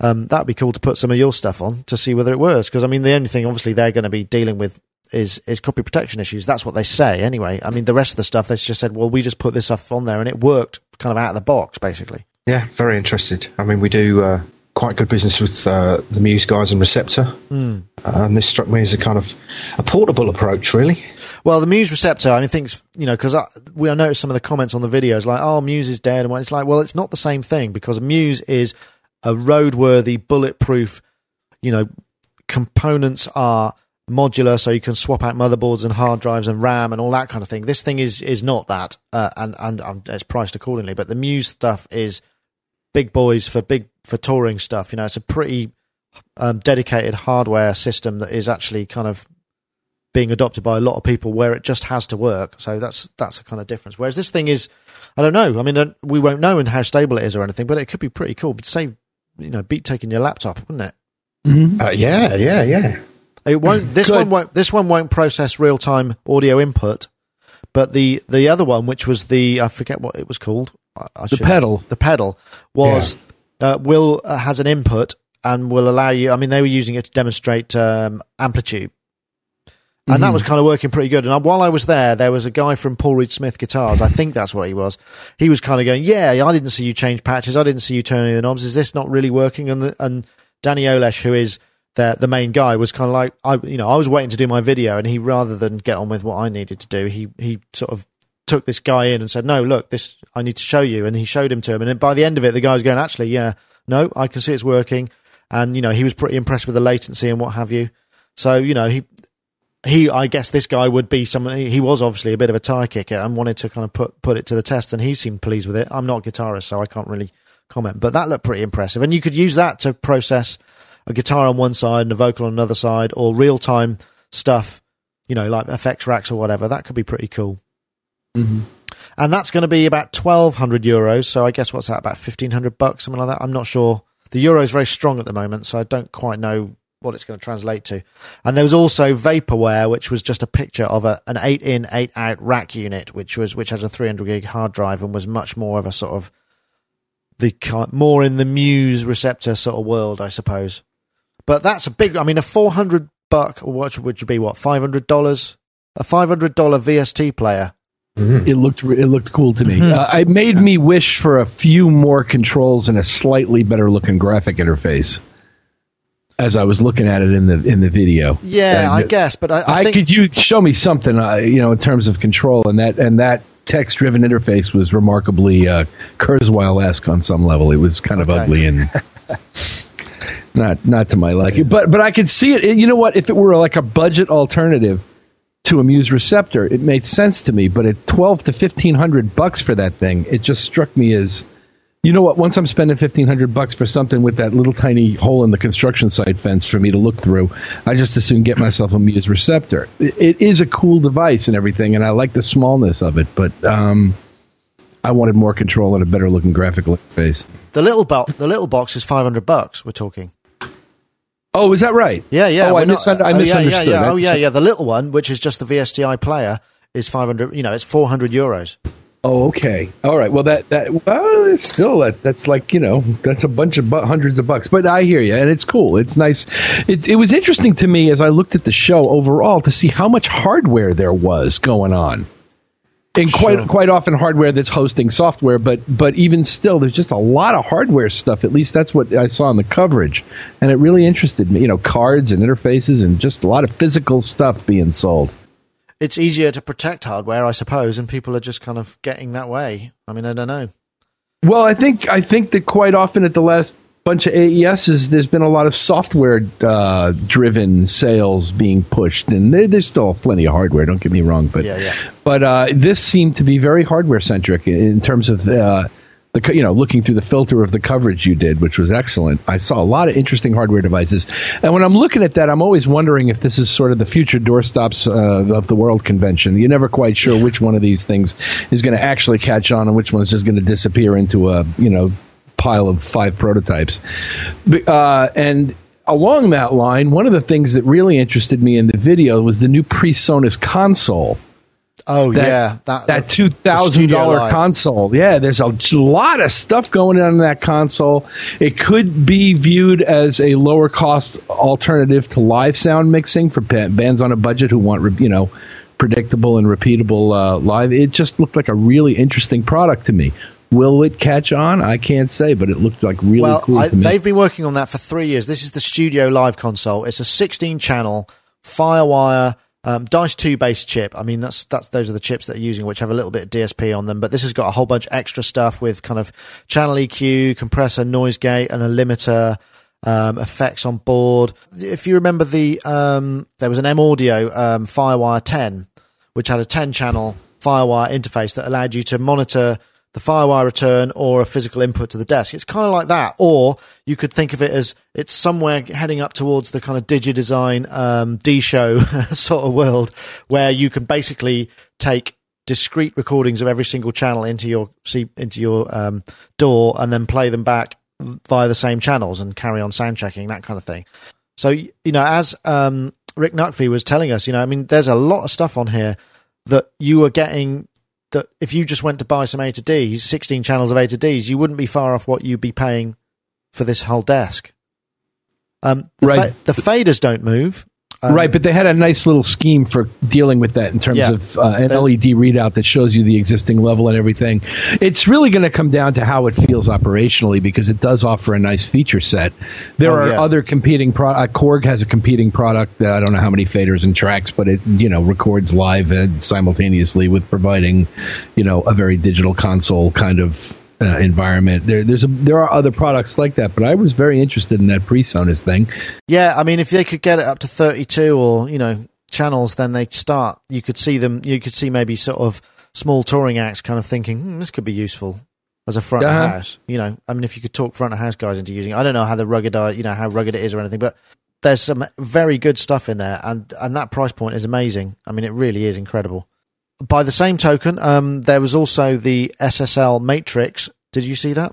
um, that'd be cool to put some of your stuff on to see whether it works. Because I mean, the only thing obviously they're going to be dealing with is is copy protection issues. That's what they say anyway. I mean, the rest of the stuff they just said, well, we just put this stuff on there and it worked kind of out of the box, basically. Yeah, very interested. I mean, we do uh, quite good business with uh, the Muse guys and Receptor, mm. and this struck me as a kind of a portable approach, really. Well, the Muse Receptor, I mean, think, you know, because we I noticed some of the comments on the videos like, "Oh, Muse is dead," and it's like, well, it's not the same thing because Muse is a roadworthy, bulletproof, you know, components are modular, so you can swap out motherboards and hard drives and RAM and all that kind of thing. This thing is is not that, uh, and and um, it's priced accordingly. But the Muse stuff is big boys for big for touring stuff. You know, it's a pretty um, dedicated hardware system that is actually kind of being adopted by a lot of people where it just has to work. So that's that's a kind of difference. Whereas this thing is, I don't know. I mean, uh, we won't know in how stable it is or anything, but it could be pretty cool. But save, you know, beat taking your laptop, wouldn't it? Mm-hmm. Uh, yeah, yeah, yeah. It won't. This Good. one won't. This one won't process real time audio input. But the the other one, which was the I forget what it was called. I, I the pedal. The pedal was yeah. Uh, will uh, has an input and will allow you. I mean, they were using it to demonstrate um, amplitude, and mm-hmm. that was kind of working pretty good. And while I was there, there was a guy from Paul Reed Smith Guitars. I think that's what he was. He was kind of going, "Yeah, I didn't see you change patches. I didn't see you turning the knobs. Is this not really working?" And the, and Danny Olesh, who is the the main guy was kind of like I you know I was waiting to do my video and he rather than get on with what I needed to do he he sort of took this guy in and said no look this I need to show you and he showed him to him and by the end of it the guy was going actually yeah no I can see it's working and you know he was pretty impressed with the latency and what have you so you know he he I guess this guy would be someone he was obviously a bit of a tie kicker and wanted to kind of put put it to the test and he seemed pleased with it I'm not a guitarist so I can't really comment but that looked pretty impressive and you could use that to process a guitar on one side and a vocal on another side, or real time stuff, you know, like effects racks or whatever. That could be pretty cool. Mm-hmm. And that's going to be about twelve hundred euros. So I guess what's that? About fifteen hundred bucks, something like that. I'm not sure. The euro is very strong at the moment, so I don't quite know what it's going to translate to. And there was also vaporware, which was just a picture of a, an eight in, eight out rack unit, which was which has a 300 gig hard drive and was much more of a sort of the more in the Muse receptor sort of world, I suppose. But that's a big. I mean, a four hundred buck, what would be? What five hundred dollars? A five hundred dollar VST player. Mm-hmm. It looked it looked cool to me. Mm-hmm. Uh, it made me wish for a few more controls and a slightly better looking graphic interface. As I was looking at it in the in the video, yeah, I guess. But I, I, I think- could you show me something, uh, you know, in terms of control and that and that text driven interface was remarkably uh, Kurzweil esque on some level. It was kind of okay. ugly and *laughs* not not to my liking. But but I could see it. You know what? If it were like a budget alternative to a Muse Receptor, it made sense to me. But at twelve to fifteen hundred bucks for that thing, it just struck me as, you know what? Once I'm spending fifteen hundred bucks for something with that little tiny hole in the construction site fence for me to look through, I just as soon get myself a Muse Receptor. it, it is a cool device and everything, and I like the smallness of it, but. um I wanted more control and a better looking graphical interface. The little bo- the little box is five hundred bucks. We're talking. Oh, is that right? Yeah, yeah. Oh, I, mis- I misunderstood. Oh, yeah, yeah, yeah. Oh, yeah, yeah. The little one, which is just the VSTi player, is 500, you know, it's 400 euros. Oh, okay. All right. Well, that that well, it's still that that's like you know that's a bunch of bu- hundreds of bucks. But I hear you, and it's cool. It's nice. It it was interesting to me as I looked at the show overall to see how much hardware there was going on and quite sure. quite often hardware that's hosting software but but even still there's just a lot of hardware stuff. At least that's what I saw in the coverage. And it really interested me you know cards and interfaces and just a lot of physical stuff being sold. It's easier to protect hardware I suppose and people are just kind of getting that way. I mean I don't know. Well I think I think that quite often at the last bunch of AESs, there's been a lot of software uh, driven sales being pushed, and there's still plenty of hardware. Don't get me wrong, but yeah, yeah. but uh, this seemed to be very hardware centric in terms of. Uh, the, you know, looking through the filter of the coverage you did, which was excellent. I saw a lot of interesting hardware devices, and when I'm looking at that, I'm always wondering if this is sort of the future doorstops uh, of the World Convention. You're never quite sure which one of these things is going to actually catch on, and which one is just going to disappear into a you know pile of five prototypes. Uh, and along that line, one of the things that really interested me in the video was the new PreSonus console. Oh that, yeah, that, that two thousand dollar console. Yeah, there's a lot of stuff going on in that console. It could be viewed as a lower cost alternative to live sound mixing for bands on a budget who want you know predictable and repeatable uh, live. It just looked like a really interesting product to me Will it catch on? I can't say, but it looked like really well, cool I, to me. they've been working on that for three years. This is the Studio Live console. It's a 16 channel FireWire um, Dice 2 based chip. I mean, that's that's those are the chips that are using, which have a little bit of DSP on them. But this has got a whole bunch of extra stuff with kind of channel EQ, compressor, noise gate, and a limiter. Um, effects on board. If you remember the, um, there was an M Audio um, FireWire 10, which had a 10 channel FireWire interface that allowed you to monitor the FireWire return or a physical input to the desk. It's kind of like that. Or you could think of it as it's somewhere heading up towards the kind of DigiDesign um, D show *laughs* sort of world where you can basically take discrete recordings of every single channel into your into your um, DAW and then play them back via the same channels and carry on sound checking that kind of thing. So you know, as um, Rick Naqvi was telling us, you know, I mean, there's a lot of stuff on here that you are getting. That if you just went to buy some A to Ds, 16 channels of A to Ds, you wouldn't be far off what you'd be paying for this whole desk. Um, the, Right. fa- the faders don't move. Um, right, but they had a nice little scheme for dealing with that in terms Yeah. of uh, an LED readout that shows you the existing level and everything. It's really going to come down to how it feels operationally because it does offer a nice feature set. There Oh, are yeah. other competing product. Korg has a competing product. That I don't know how many faders and tracks, but it you know records live and simultaneously with providing you know a very digital console kind of. Uh, environment. There, there's a, there are other products like that, but I was very interested in that PreSonus thing. Yeah, I mean, if they could get it up to 32 or, you know, channels, then they'd start. You could see them, you could see maybe sort of small touring acts kind of thinking, hmm, this could be useful as a front Uh-huh. of house. You know, I mean, if you could talk front of house guys into using it. I don't know how the rugged, are, you know, how rugged it is or anything, but there's some very good stuff in there. And, and that price point is amazing. I mean, it really is incredible. By the same token, um, there was also the SSL Matrix. Did you see that?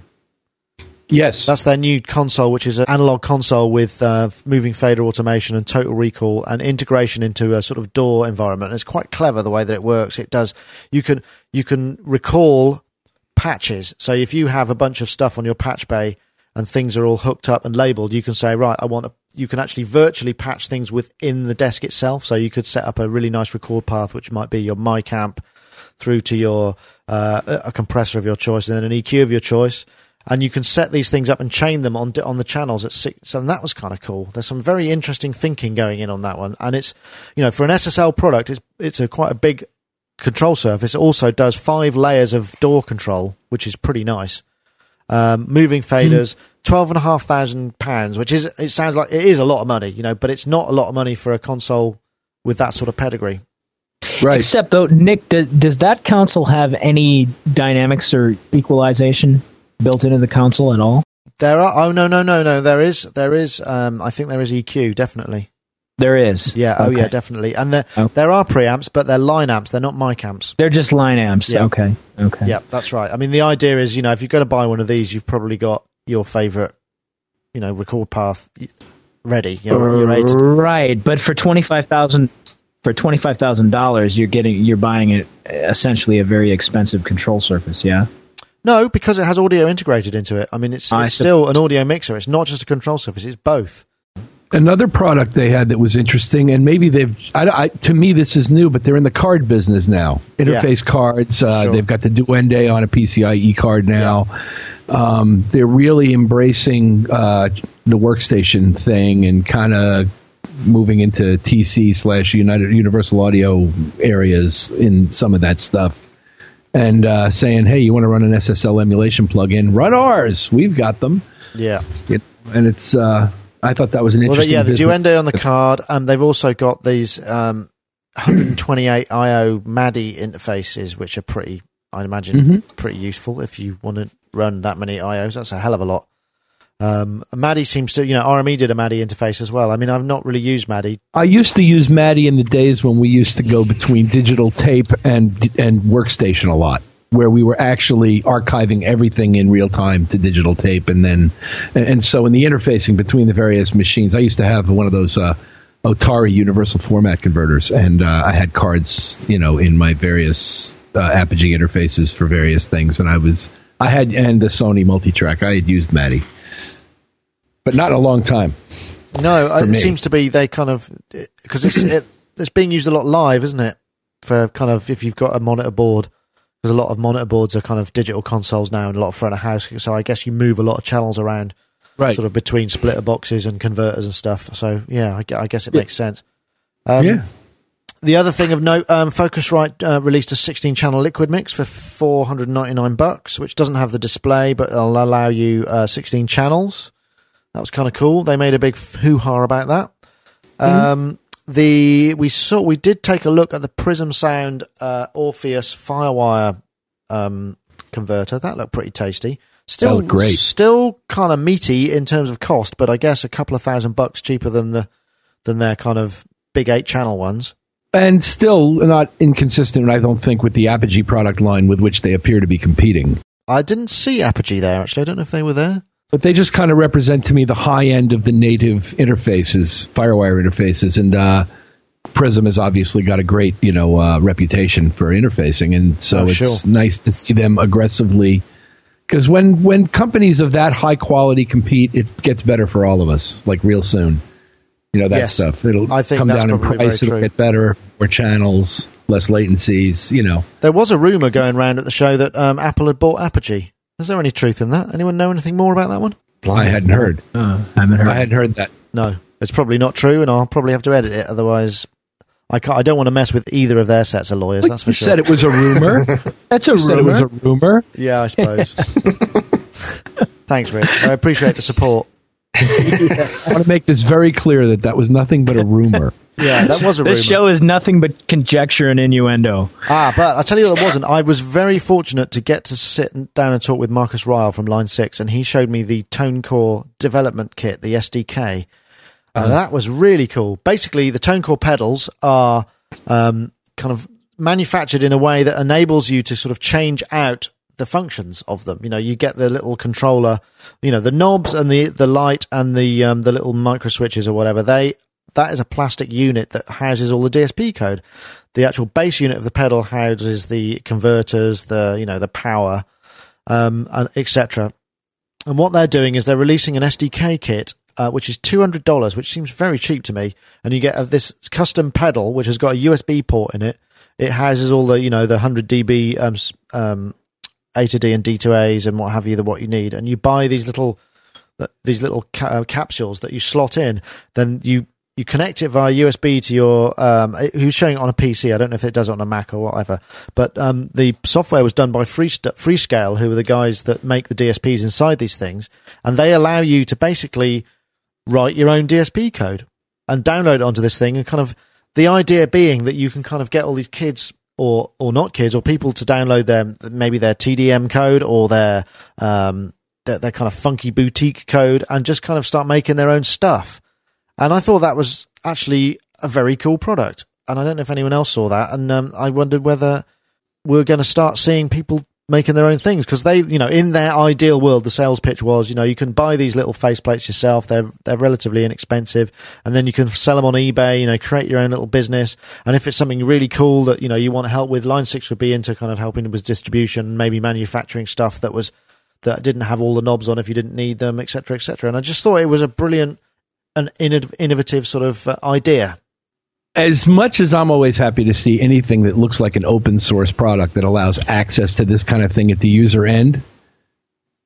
Yes, That's their new console, which is an analog console with uh, moving fader automation and total recall and integration into a sort of DAW environment. And it's quite clever the way that it works. It does you can you can recall patches. So if you have a bunch of stuff on your patch bay and things are all hooked up and labeled, you can say, right, I want to. You can actually virtually patch things within the desk itself. So you could set up a really nice record path, which might be your mic amp through to your uh, a compressor of your choice and then an EQ of your choice. And you can set these things up and chain them on on the channels at six. So that was kind of cool. There's some very interesting thinking going in on that one, and it's you know for an SSL product, it's it's a quite a big control surface. It also does five layers of DAW control, which is pretty nice. Um, moving faders, twelve and a half thousand pounds, which is it sounds like it is a lot of money, you know, but it's not a lot of money for a console with that sort of pedigree. Right. Except though, Nick, does, does that console have any dynamics or equalization built into the console at all? There are oh no no no no there is there is um I think there is EQ definitely There is. yeah oh yeah definitely and there Oh. there are preamps but they're line amps they're not mic amps They're just line amps. Yeah. Okay. Okay. yeah that's right I mean the idea is you know if you're going to buy one of these you've probably got your favorite you know record path ready you know you're Right, but for twenty five thousand for twenty five thousand dollars, you're getting you're buying it essentially a very expensive control surface. Yeah. no because it has audio integrated into it I mean it's, I it's still an audio mixer it's not just a control surface it's both Another product they had that was interesting, and maybe they've, I, I, to me, this is new, but they're in the card business now. Interface cards. Uh, Sure. They've got the Duende on a PCIe card now. Um, they're really embracing uh, the workstation thing and kind of moving into TC slash United Universal Audio areas in some of that stuff. And uh, saying, hey, you want to run an SSL emulation plugin? Run ours. We've got them. yeah It, and it's, uh, I thought that was an Well, interesting. yeah, the business. Duende on the card. Um, they've also got these um, 128 IO MADI interfaces, which are pretty, I imagine, Mhm. pretty useful if you want to run that many IOs. That's a hell of a lot. Um, MADI seems to, you know, RME did a MADI interface as well. I mean, I've not really used MADI. I used to use MADI in the days when we used to go between digital tape and and workstation a lot, where we were actually archiving everything in real time to digital tape, and then and, and so in the interfacing between the various machines, I used to have one of those. Uh, Otari universal format converters, and uh, I had cards, you know, in my various uh, Apogee interfaces for various things, and I was I had and the Sony multi-track. I had used MADI, but not in a long time. No, it me. seems to be they kind of because it's it, it's being used a lot live, isn't it? For kind of if you've got a monitor board, Because a lot of monitor boards are kind of digital consoles now, and a lot of front of house. So I guess you move a lot of channels around, Right. sort of between splitter boxes and converters and stuff. So yeah, I, I guess it Yeah. makes sense. Um, yeah. The other thing of note, um, Focusrite uh, released a 16-channel liquid mix for 499 bucks, which doesn't have the display, but it'll allow you uh, 16 channels. That was kind of cool. They made a big hoo-ha about that. Um, the we saw we did take a look at the Prism Sound uh, Orpheus FireWire um, converter. That looked pretty tasty. Still great. Still kind of meaty in terms of cost, but I guess a couple of thousand bucks cheaper than the than their kind of big eight channel ones. And still not inconsistent, I don't think, with the Apogee product line with which they appear to be competing. I didn't see Apogee there actually. I don't know if they were there. But they just kind of represent to me the high end of the native interfaces, FireWire interfaces, and uh, Prism has obviously got a great, you know, uh, reputation for interfacing, and so Oh, it's sure. nice to see them aggressively. Because when when companies of that high quality compete, it gets better for all of us, like real soon. You know that Yes. stuff. It'll I think come down in price. It'll get better, more channels, less latencies. You know, There was a rumor going around at the show that um, Apple had bought Apogee. Is there any truth in that? Anyone know anything more about that one? I hadn't heard. Uh, I haven't heard. I hadn't heard that. No, it's probably not true, and I'll probably have to edit it. Otherwise, I can't. I don't want to mess with either of their sets of lawyers. That's for sure. you sure. said it was a rumor. *laughs* That's a you said it was a rumor. Yeah, I suppose. *laughs* Thanks, Rich. I appreciate the support. I want to make this very clear that that was nothing but a rumor. *laughs* Yeah, that was a rumor. this show is nothing but conjecture and innuendo. Ah, but I'll tell you what, it wasn't. I was very fortunate to get to sit down and talk with Marcus Ryle from Line Six, and he showed me the ToneCore development kit, the SDK. And that was really cool. Basically, the ToneCore pedals are um, kind of manufactured in a way that enables you to sort of change out the functions of them. You know, you get the little controller, you know, the knobs and the the light and the um, the little micro switches or whatever. They that is a plastic unit that houses all the DSP code. The actual base unit of the pedal houses the converters, the you know the power, um, and etc. And what they're doing is they're releasing an SDK kit, uh, which is two hundred dollars, which seems very cheap to me. And you get uh, this custom pedal, which has got a USB port in it. It houses all the you know the hundred dB um, um, A to D and D to A's and what have you, the what you need. And you buy these little uh, these little ca- uh, capsules that you slot in. Then you you connect it via USB to your. Um, it- who's showing it on a PC? I don't know if it does it on a Mac or whatever. But um, the software was done by Freescale, who are the guys that make the DSPs inside these things, and they allow you to basically write your own DSP code and download it onto this thing. And kind of the idea being that you can kind of get all these kids or or not kids or people to download their maybe their TDM code or their um their, their kind of funky boutique code and just kind of start making their own stuff. And I thought that was actually a very cool product. And I don't know if anyone else saw that. And um, I wondered whether we're going to start seeing people making their own things because they, you know, in their ideal world, the sales pitch was, you know, you can buy these little faceplates yourself. They're they're relatively inexpensive, and then you can sell them on eBay. You know, create your own little business. And if it's something really cool that you know you want help with, Line Six would be into kind of helping with distribution, maybe manufacturing stuff that was that didn't have all the knobs on if you didn't need them, etc., etc. And I just thought it was a brilliant an innovative sort of uh, idea. As much as I'm always happy to see anything that looks like an open source product that allows access to this kind of thing at the user end,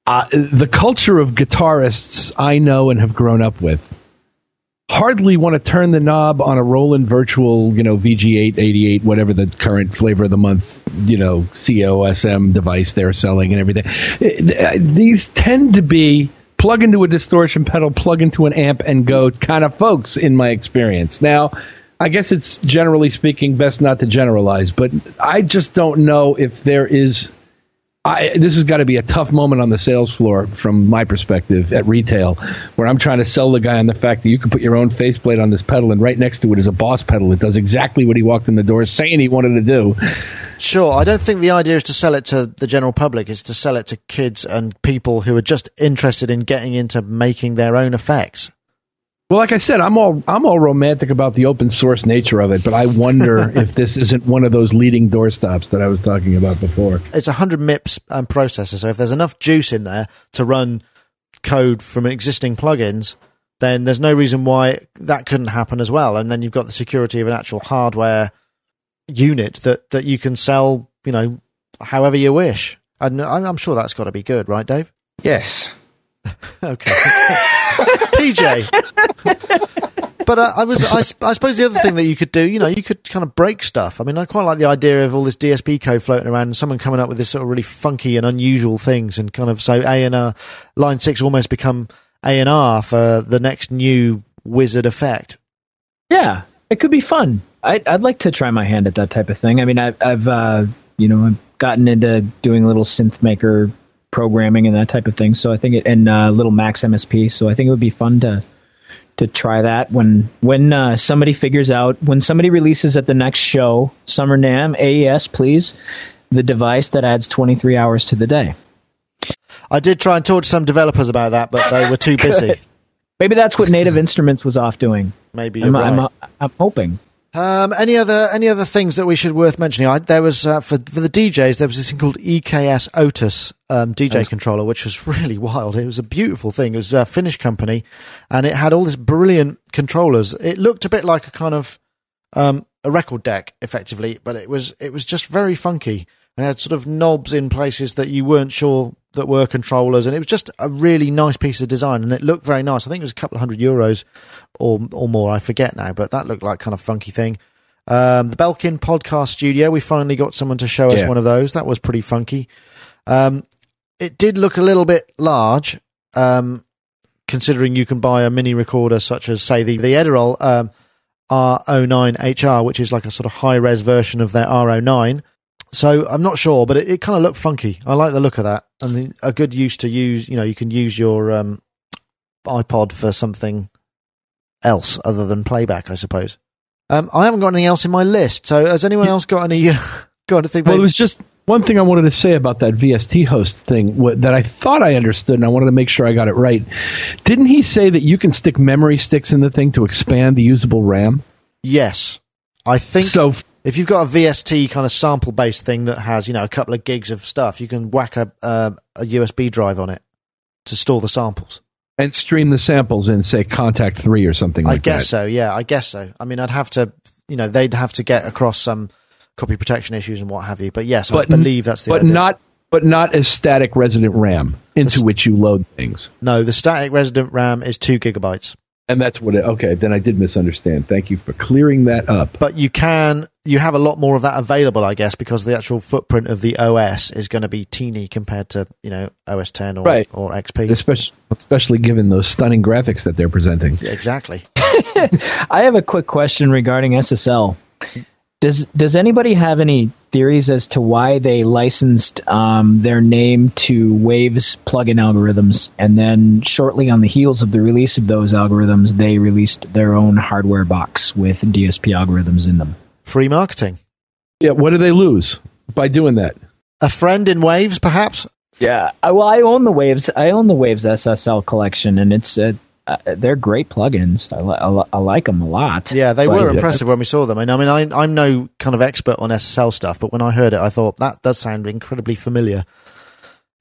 uh, the culture of guitarists I know and have grown up with hardly want to turn the knob on a Roland Virtual, you know, VG8, 88, whatever the current flavor of the month, you know, COSM device they're selling and everything. Uh, These tend to be plug into a distortion pedal, plug into an amp, and go kind of folks, in my experience. Now, I guess it's generally speaking best not to generalize, but I just don't know if there is. I, this has got to be a tough moment on the sales floor from my perspective at retail, where I'm trying to sell the guy on the fact that you can put your own faceplate on this pedal, and right next to it is a boss pedal that does exactly what he walked in the door saying he wanted to do. Sure, I don't think the idea is to sell it to the general public. It's to sell it to kids and people who are just interested in getting into making their own effects. Well, like I said, I'm all I'm all romantic about the open source nature of it, but I wonder *laughs* if this isn't one of those leading doorstops that I was talking about before. It's a 100 MIPS um, processor, so if there's enough juice in there to run code from existing plugins, then there's no reason why that couldn't happen as well. And then you've got the security of an actual hardware unit that, that you can sell, you know, however you wish. And I'm I'm sure that's got to be good, right, Dave? Yes. *laughs* Okay. *laughs* PJ. but uh, I was—I suppose the other thing that you could do, you know, you could kind of break stuff. I mean, I quite like the idea of all this DSP code floating around and someone coming up with this sort of really funky and unusual things and kind of so A and R, line six almost become A and R for the next new wizard effect. Yeah, it could be fun. I'd, I'd like to try my hand at that type of thing. I mean, I've, I've uh, you know, I've gotten into doing little SynthMaker programming and that type of thing. So I think it, and uh, little Max MSP. So I think it would be fun to to try that when when uh, somebody figures out when somebody releases at the next show, Summer NAMM AES, please, the device that adds 23 hours to the day. I did try and talk to some developers about that, but they were too *laughs* busy. Maybe that's what Native Instruments was off doing. Maybe I'm, right. I'm, I'm hoping. Um, any other any other things that we should worth mentioning? I, there was uh, for for the DJs there was this thing called EKS Otus um, DJ controller, which was *laughs* really wild. It was a beautiful thing. It was a Finnish company, and it had all this brilliant controllers. It looked a bit like a kind of um, a record deck, effectively, but it was it was just very funky and it had sort of knobs in places that you weren't sure that were controllers, and it was just a really nice piece of design, and it looked very nice. I think it was a couple of hundred euros or or more. I forget now, but that looked like kind of funky thing. Um, the Belkin Podcast Studio, we finally got someone to show us Yeah. one of those. That was pretty funky. Um, it did look a little bit large, um, considering you can buy a mini recorder such as, say, the the Edirol um, R09HR, which is like a sort of high res version of their R09. So I'm not sure, but it, it kind of looked funky. I like the look of that, and the, a good use to use. You know, you can use your um, iPod for something else other than playback, I suppose. Um, I haven't got anything else in my list. So has anyone else got any? *laughs* got anything? Well, they- it was just one thing I wanted to say about that VST host thing wha- that I thought I understood, and I wanted to make sure I got it right. Didn't he say that you can stick memory sticks in the thing to expand the usable RAM? yes, I think So, f- if you've got a VST kind of sample based thing that has you know a couple of gigs of stuff, you can whack a uh, a USB drive on it to store the samples. and stream the samples in, say, Kontakt Three or something like that. I guess that. so. Yeah, I guess so. I mean, I'd have to, you know, they'd have to get across some copy protection issues and what have you. But yes, But I believe that's the but idea. not but not as static resident RAM into which you load things. no, the static resident RAM is two gigabytes. And that's what it. Okay, then I did misunderstand. Thank you for clearing that up. But you can, you have a lot more of that available, I guess, because the actual footprint of the OS is going to be teeny compared to, you know, OS 10 or, Right. or XP. Especially, especially given those stunning graphics that they're presenting. Yeah, exactly. *laughs* I have a quick question regarding SSL. Does Does anybody have any theories as to why they licensed um, their name to Waves plugin algorithms, and then shortly on the heels of the release of those algorithms, they released their own hardware box with DSP algorithms in them? Free marketing. Yeah, what do they lose by doing that? A friend in Waves, perhaps? Yeah. I, well, I own the Waves. I own the Waves SSL collection, and it's uh, uh, they're great plugins. I, li- I, li- I like them a lot. Yeah, they Right, were yeah. impressive when we saw them. And I mean, I, I'm no kind of expert on SSL stuff, but when I heard it, I thought that does sound incredibly familiar.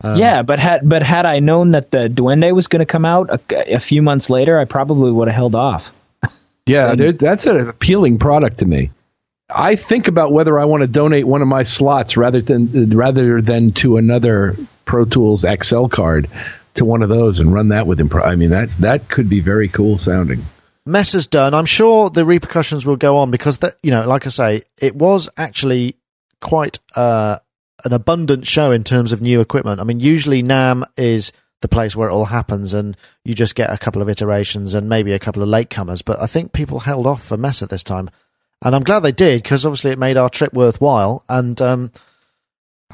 Um, yeah, but had but had I known that the Duende was going to come out a, a few months later, I probably would have held off. *laughs* Yeah, And- that's an appealing product to me. I think about whether I want to donate one of my slots rather than rather than to another Pro Tools Accel card to one of those and run that with him. I mean that that could be very cool sounding. Messe is done. I'm sure the repercussions will go on because that you know, like I say, it was actually quite uh, an abundant show in terms of new equipment. I mean, usually NAMM is the place where it all happens, and you just get a couple of iterations and maybe a couple of latecomers. But I think people held off for Messe at this time, and I'm glad they did because obviously it made our trip worthwhile. And um,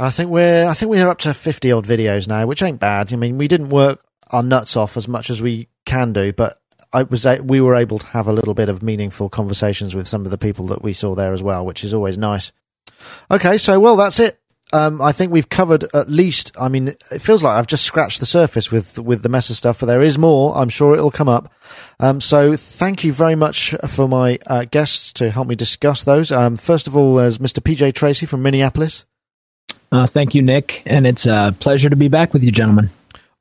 I think we're I think we're up to 50 odd videos now, which ain't bad. I mean, we didn't work our nuts off as much as we can do, but I was we were able to have a little bit of meaningful conversations with some of the people that we saw there as well, which is always nice. Okay, so well, that's it. Um, I think we've covered at least. I mean, it feels like I've just scratched the surface with with the Messe stuff, but there is more. I'm sure it'll come up. Um, so thank you very much for my uh, guests to help me discuss those. Um, first of all, there's Mr. PJ Tracy from Minneapolis. Uh, thank you, Nick, and it's a pleasure to be back with you, gentlemen.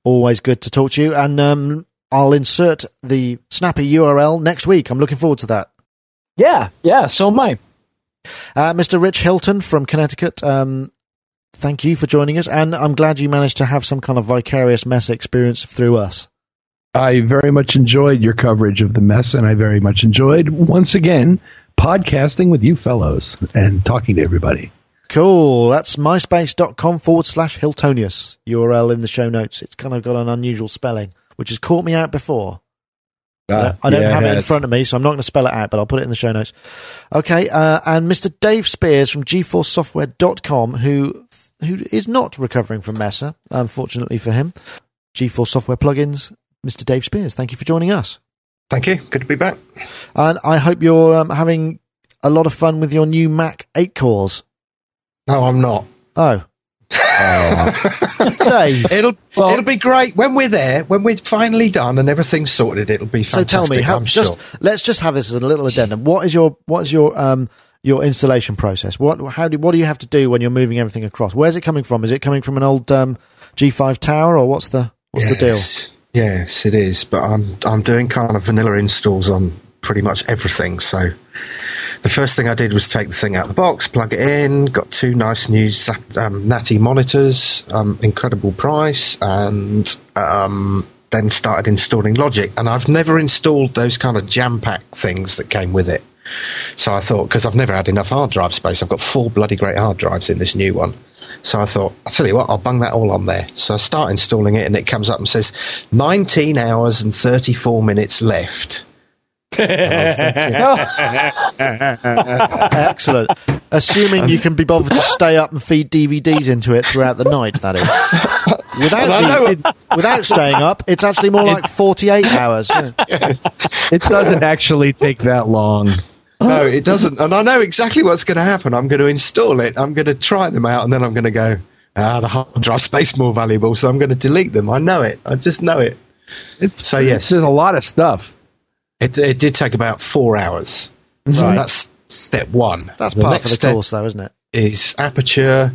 Always good to talk to you, and um, I'll insert the snappy URL next week. I'm looking forward to that. Yeah, yeah. So am I. Uh, Mr. Rich Hilton from Connecticut. Um, thank you for joining us, and I'm glad you managed to have some kind of vicarious Messe experience through us. I very much enjoyed your coverage of the Messe, and I very much enjoyed, once again, podcasting with you fellows and talking to everybody. Cool. That's myspace.com forward slash Hiltonius. URL in the show notes. It's kind of got an unusual spelling, which has caught me out before. Uh, I don't yeah, have it in front of me, so I'm not going to spell it out, but I'll put it in the show notes. Okay, uh, and Mr. Dave Spiers from gforcesoftware.com, who who is not recovering from Messe, unfortunately for him. GForce Software plugins, Mr. Dave Spiers. Thank you for joining us, Thank you. Good to be back. and I hope you're um, having a lot of fun with your new Mac eight cores. No, I'm not. Oh, Dave. *laughs* It'll Well- it'll be great when we're there. When we're finally done and everything's sorted, it'll be fantastic. So tell me, how, I'm just sure. let's just have this as a little addendum. What is your what is your um your installation process? What how do what do you have to do when you're moving everything across? Where's it coming from? Is it coming from an old um, G5 tower, or what's the what's the deal? Yes. Yes, it is. But I'm I'm doing kind of vanilla installs on pretty much everything. So the first thing I did was take the thing out of the box, plug it in, got two nice new um, Natty monitors, um, incredible price, and um, then started installing Logic. And I've never installed those kind of jam pack things that came with it. So I thought, because I've never had enough hard drive space, I've got four bloody great hard drives in this new one. So I thought, I'll tell you what, I'll bung that all on there. So I start installing it, and it comes up and says 19 hours and 34 minutes left. And I was thinking, *laughs* Excellent. Assuming you can be bothered to stay up and feed DVDs into it throughout the night. That is. Without I the, without staying up, it's actually more like 48 hours. Yeah. It doesn't actually take that long. no, it doesn't. And I know exactly what's going to happen. I'm going to install it, I'm going to try them out, and then I'm going to go, ah, the hard drive space more valuable, so I'm going to delete them. I know it. I just know it. It's, So, yes. there's a lot of stuff. It, it did take about four hours. So that's step one. That's The part of the course, though, isn't it? is Aperture,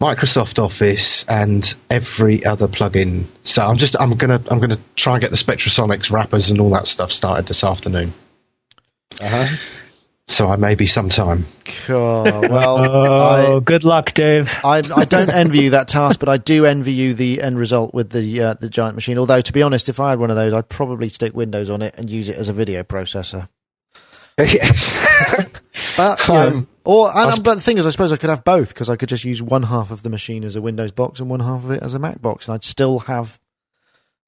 Microsoft Office, and every other plugin. So I'm just I'm gonna I'm gonna try and get the Spectrasonics wrappers and all that stuff started this afternoon. Uh-huh. So I may be sometime. Cool. Well, *laughs* Oh, I, good luck, Dave. I, I don't envy you that task, but I do envy you the end result with the uh, the giant machine. Although, to be honest, if I had one of those, I'd probably stick Windows on it and use it as a video processor. *laughs* yes. *laughs* But you know, Um, or and, I was- but the thing is, I suppose I could have both because I could just use one half of the machine as a Windows box and one half of it as a Mac box, and I'd still have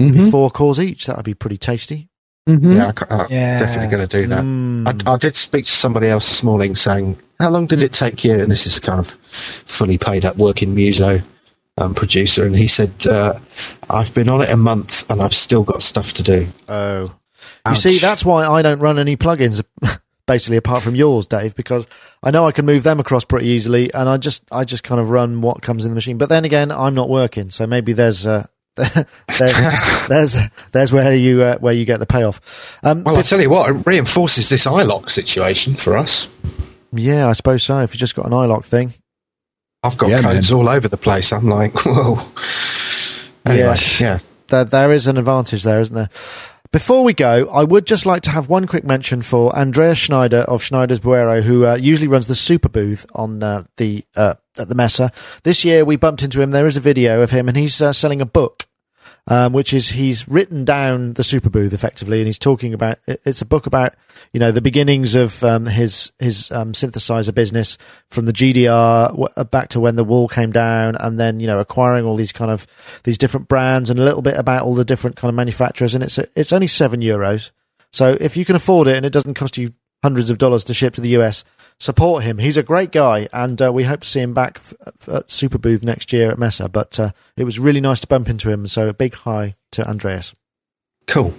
Mhm. four cores each. That would be pretty tasty. Mhm. yeah, I, Yeah. definitely going to do that. Mm. I, I did speak to somebody else this morning saying, "How long did it take you?" And this is a kind of fully paid up working muso um, producer, and he said, uh, "I've been on it a month and I've still got stuff to do." Oh, you see, that's why I don't run any plugins. *laughs* Basically, apart from yours, Dave, because I know I can move them across pretty easily, and I just I just kind of run what comes in the machine. But then again, I'm not working, so maybe there's there, *laughs* *laughs* there's there's where you uh, where you get the payoff. Um, Well, I but- tell you what, it reinforces this iLok situation for us. yeah, I suppose so. If you just got an iLok thing, I've got Yeah, codes all over the place. I'm like, *laughs* whoa. Anyway, yeah. there, there is an advantage there, isn't there? Before we go, I would just like to have one quick mention for Andreas Schneider of Schneider's Buero, who uh, usually runs the super booth on uh, the uh, at the Messe. This year, we bumped into him. There is a video of him, and he's uh, selling a book, um, which is he's written down the super booth effectively, and he's talking about. It's a book about you know the beginnings of um, his his um, synthesizer business from the GDR uh, back to when the wall came down, and then you know acquiring all these kind of these different brands and a little bit about all the different kind of manufacturers. And it's it's only seven euros, so if you can afford it and it doesn't cost you hundreds of dollars to ship to the US, support him. He's a great guy, and uh, we hope to see him back f- f- at Super Booth next year at Messe. But uh, it was really nice to bump into him. So a big hi to Andreas. Cool.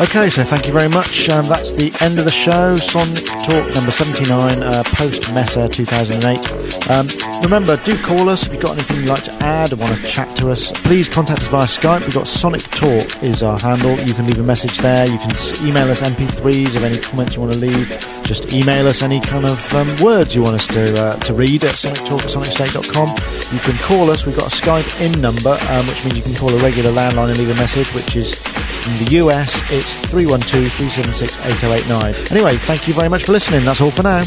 Okay, so thank you very much. Um, that's the end of the show. Sonic Talk number 79, uh, post Messe 2008. Um, remember, do call us if you've got anything you'd like to add or want to chat to us. Please contact us via Skype. We've got Sonic Talk is our handle. You can leave a message there. You can email us MP3s of any comments you want to leave. Just email us any kind of um, words you want us to uh, to read at sonictalk at sonicstate.com. You can call us. We've got a Skype in number, um, which means you can call a regular landline and leave a message, which is in the US, it's 312 376 8089. Anyway, thank you very much for listening. That's all for now.